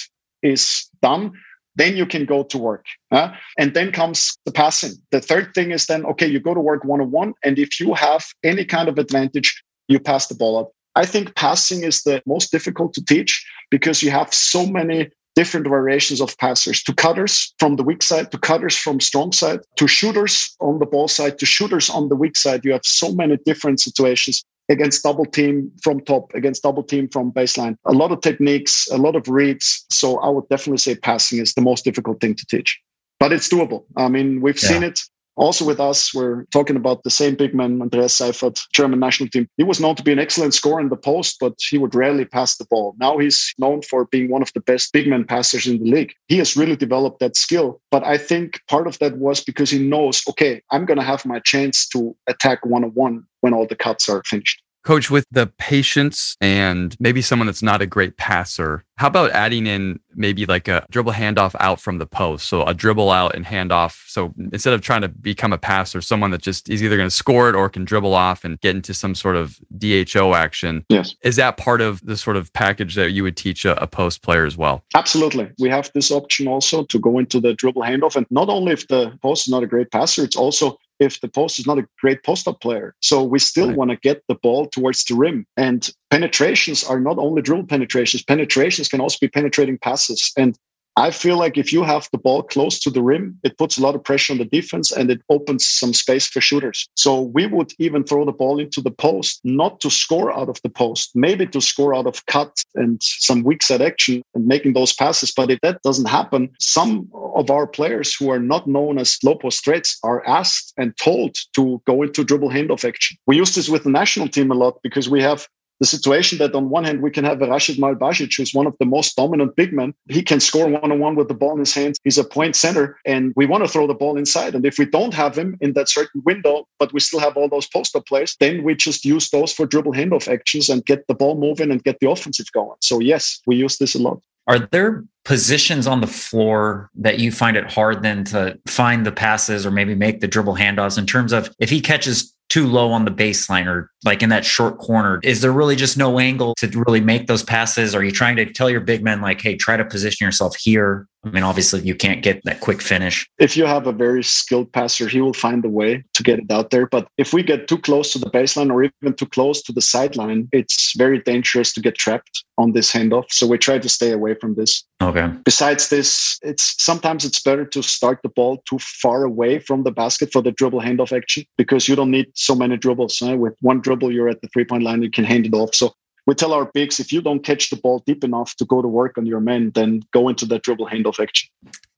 is done, then you can go to work. And then comes the passing. The third thing is then, okay, you go to work one on one. And if you have any kind of advantage, you pass the ball up. I think passing is the most difficult to teach because you have so many different variations of passers to cutters from the weak side to cutters from strong side to shooters on the ball side to shooters on the weak side you have so many different situations against double team from top, against double team from baseline. A lot of techniques, a lot of reads. So I would definitely say passing is the most difficult thing to teach, but it's doable. I mean, we've yeah. seen it also with us, we're talking about the same big man, Andreas Seiferth, German national team. He was known to be an excellent scorer in the post, but he would rarely pass the ball. Now he's known for being one of the best big man passers in the league. He has really developed that skill. But I think part of that was because he knows, okay, I'm going to have my chance to attack one on one when all the cuts are finished. Coach, with the patience and maybe someone that's not a great passer, how about adding in maybe like a dribble handoff out from the post? So a dribble out and handoff. So instead of trying to become a passer, someone that just is either going to score it or can dribble off and get into some sort of DHO action. Yes. Is that part of the sort of package that you would teach a, a post player as well? Absolutely. We have this option also to go into the dribble handoff. And not only if the post is not a great passer, it's also if the post is not a great post up player. So we still right. want to get the ball towards the rim. And penetrations are not only drill penetrations, penetrations can also be penetrating passes. And I feel like if you have the ball close to the rim, it puts a lot of pressure on the defense and it opens some space for shooters. So we would even throw the ball into the post, not to score out of the post, maybe to score out of cut and some weak side action and making those passes. But if that doesn't happen, some of our players who are not known as low post threats are asked and told to go into dribble handoff action. We use this with the national team a lot because we have the situation that on one hand we can have a Rasid Mahalbasic, who's one of the most dominant big men. He can score one on one with the ball in his hands. He's a point center, and we want to throw the ball inside. And if we don't have him in that certain window, but we still have all those poster plays, then we just use those for dribble handoff actions and get the ball moving and get the offensive going. So yes, we use this a lot. Are there positions on the floor that you find it hard then to find the passes or maybe make the dribble handoffs in terms of if he catches too low on the baseline or like in that short corner? Is there really just no angle to really make those passes? Are you trying to tell your big men, like, hey, try to position yourself here? I mean, obviously, you can't get that quick finish. If you have a very skilled passer, he will find a way to get it out there. But if we get too close to the baseline or even too close to the sideline, it's very dangerous to get trapped on this handoff. So we try to stay away from this. Okay. Besides this, it's sometimes it's better to start the ball too far away from the basket for the dribble handoff action because you don't need so many dribbles. Right? With one dribble, you're at the three point line, you can hand it off. So we tell our bigs if you don't catch the ball deep enough to go to work on your men, then go into that dribble handoff action.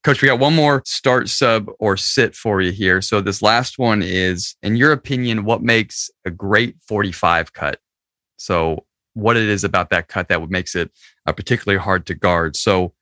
Coach, we got one more start sub or sit for you here. So this last one is, in your opinion, what makes a great 45 cut? So what it is about that cut that would makes it uh, particularly hard to guard. So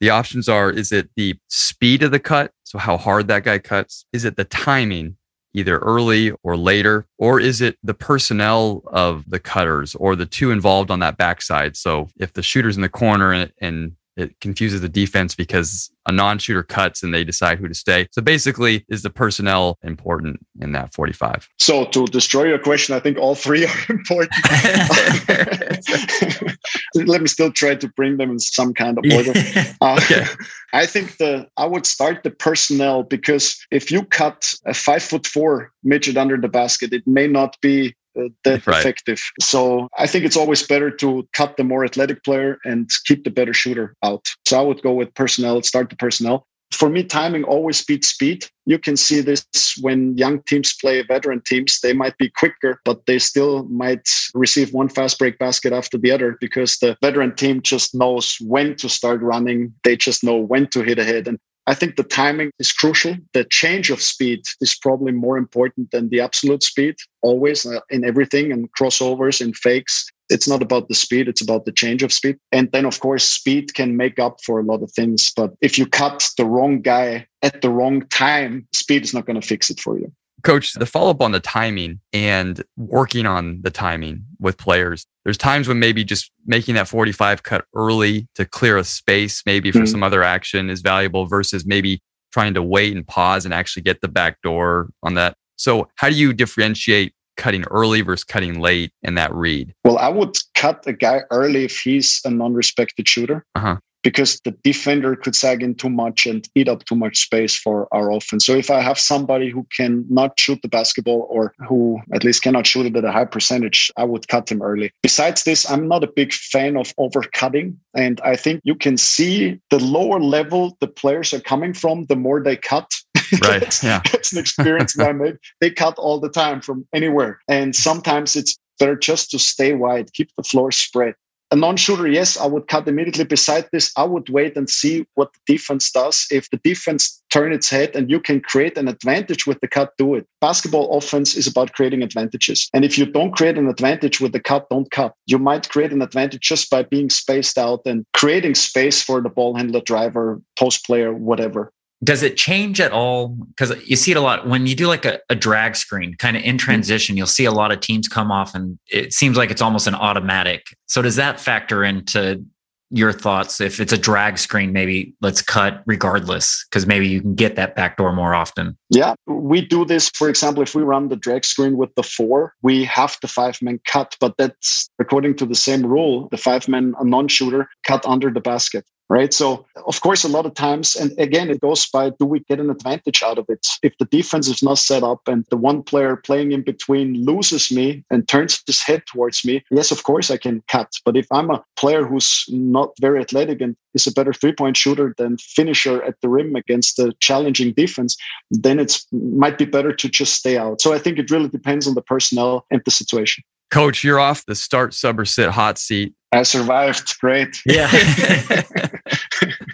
the options are: is it the speed of the cut? So how hard that guy cuts? Is it the timing? Either early or later? Or is it the personnel of the cutters or the two involved on that backside? So if the shooter's in the corner and, and it confuses the defense because a non-shooter cuts and they decide who to stay. So basically, is the personnel important in that 45? So to destroy your question, I think all three are important. Let me still try to bring them in some kind of order. Uh, okay. I think the I would start the personnel because if you cut a five foot four midget under the basket, it may not be that right. effective. So I think it's always better to cut the more athletic player and keep the better shooter out. So I would go with personnel, start the personnel. For me, timing always beats speed. You can see this when young teams play veteran teams. They might be quicker, but they still might receive one fast break basket after the other because the veteran team just knows when to start running. They just know when to hit ahead. And I think the timing is crucial. The change of speed is probably more important than the absolute speed, always uh, in everything and crossovers and fakes. It's not about the speed, it's about the change of speed. And then, of course, speed can make up for a lot of things. But if you cut the wrong guy at the wrong time, speed is not going to fix it for you. Coach, the follow up on the timing and working on the timing with players. There's times when maybe just making that 45 cut early to clear a space, maybe for mm-hmm. some other action is valuable versus maybe trying to wait and pause and actually get the back door on that. So, how do you differentiate cutting early versus cutting late in that read? Well, I would cut a guy early if he's a non respected shooter. Uh-huh because the defender could sag in too much and eat up too much space for our offense. So if I have somebody who can not shoot the basketball or who at least cannot shoot it at a high percentage, I would cut him early. Besides this, I'm not a big fan of overcutting. And I think you can see the lower level the players are coming from, the more they cut. Right. that's, yeah. that's an experience that I made. They cut all the time from anywhere. And sometimes it's better just to stay wide, keep the floor spread a non-shooter, yes, I would cut immediately. Beside this, I would wait and see what the defense does. If the defense turn its head and you can create an advantage with the cut, do it. Basketball offense is about creating advantages. And if you don't create an advantage with the cut, don't cut. You might create an advantage just by being spaced out and creating space for the ball handler, driver, post player, whatever does it change at all? Because you see it a lot when you do like a, a drag screen, kind of in mm-hmm. transition, you'll see a lot of teams come off and it seems like it's almost an automatic. So does that factor into your thoughts? If it's a drag screen, maybe let's cut regardless, because maybe you can get that backdoor more often. Yeah, we do this. For example, if we run the drag screen with the four, we have the five man cut, but that's according to the same rule. The five man, a non shooter, cut under the basket right? So, of course, a lot of times, and again, it goes by do we get an advantage out of it? If the defense is not set up and the one player playing in between loses me and turns his head towards me, yes, of course, I can cut. But if I'm a player who's not very athletic and is a better three point shooter than finisher at the rim against a challenging defense, then it might be better to just stay out. So, I think it really depends on the personnel and the situation. Coach, you're off the start, sub, or sit hot seat. I survived. Great. Yeah.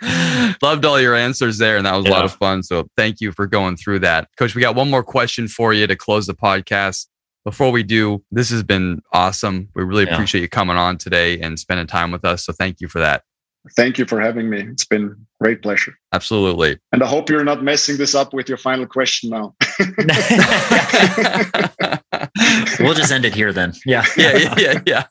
Loved all your answers there, and that was yeah. a lot of fun. So thank you for going through that. Coach, we got one more question for you to close the podcast. before we do, this has been awesome. We really yeah. appreciate you coming on today and spending time with us. So thank you for that. Thank you for having me. It's been great pleasure. Absolutely. And I hope you're not messing this up with your final question now. we'll just end it here then. Yeah. Yeah. Yeah. Yeah. yeah.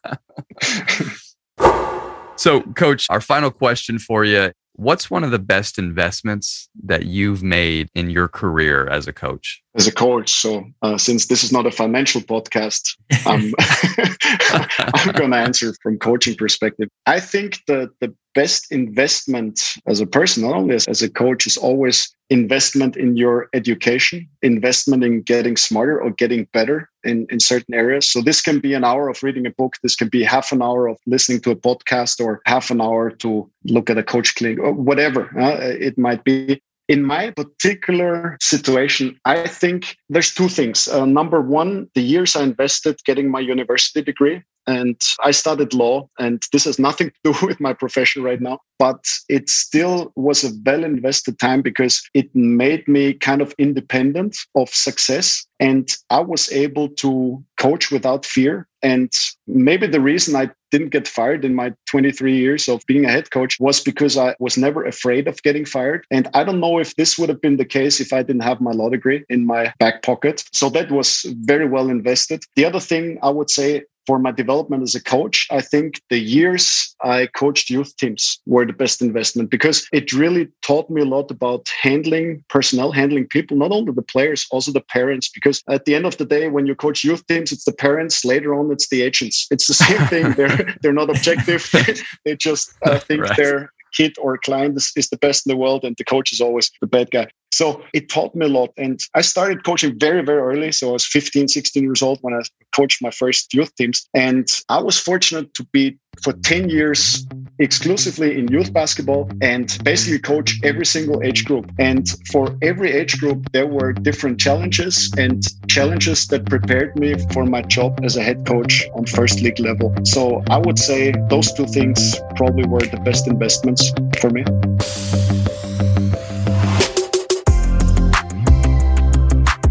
So, coach, our final question for you What's one of the best investments that you've made in your career as a coach? As a coach, so uh, since this is not a financial podcast, um, I'm going to answer from coaching perspective. I think the the best investment as a person, not only as, as a coach, is always investment in your education, investment in getting smarter or getting better in, in certain areas. So this can be an hour of reading a book, this can be half an hour of listening to a podcast, or half an hour to look at a coach clinic, or whatever uh, it might be. In my particular situation, I think there's two things. Uh, number one, the years I invested getting my university degree, and I studied law, and this has nothing to do with my profession right now, but it still was a well invested time because it made me kind of independent of success. And I was able to coach without fear. And maybe the reason I didn't get fired in my 23 years of being a head coach was because I was never afraid of getting fired. And I don't know if this would have been the case if I didn't have my law degree in my back pocket. So that was very well invested. The other thing I would say for my development as a coach, I think the years I coached youth teams were the best investment because it really taught me a lot about handling personnel, handling people, not only the players, also the parents. Because at the end of the day, when you coach youth teams, it's the parents. Later on, it's the agents. It's the same thing. they're they're not objective. They, just uh, think right. they're kid or client is, is the best in the world and the coach is always the bad guy. So it taught me a lot. And I started coaching very, very early. So I was 15, 16 years old when I coached my first youth teams. And I was fortunate to be for 10 years exclusively in youth basketball and basically coach every single age group. And for every age group, there were different challenges and challenges that prepared me for my job as a head coach on first league level. So I would say those two things probably were the best investments for me.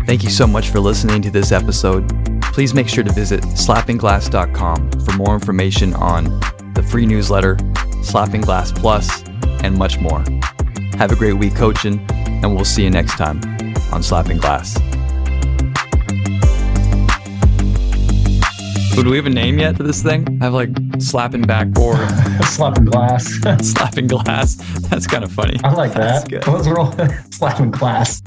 Thank you so much for listening to this episode. Please make sure to visit slappingglass.com for more information on the free newsletter, Slapping Glass Plus, and much more. Have a great week coaching, and we'll see you next time on Slapping Glass. Do we have a name yet for this thing? I have like slapping backboard. slapping glass. slapping glass. That's kind of funny. I like that. What's wrong? slapping glass.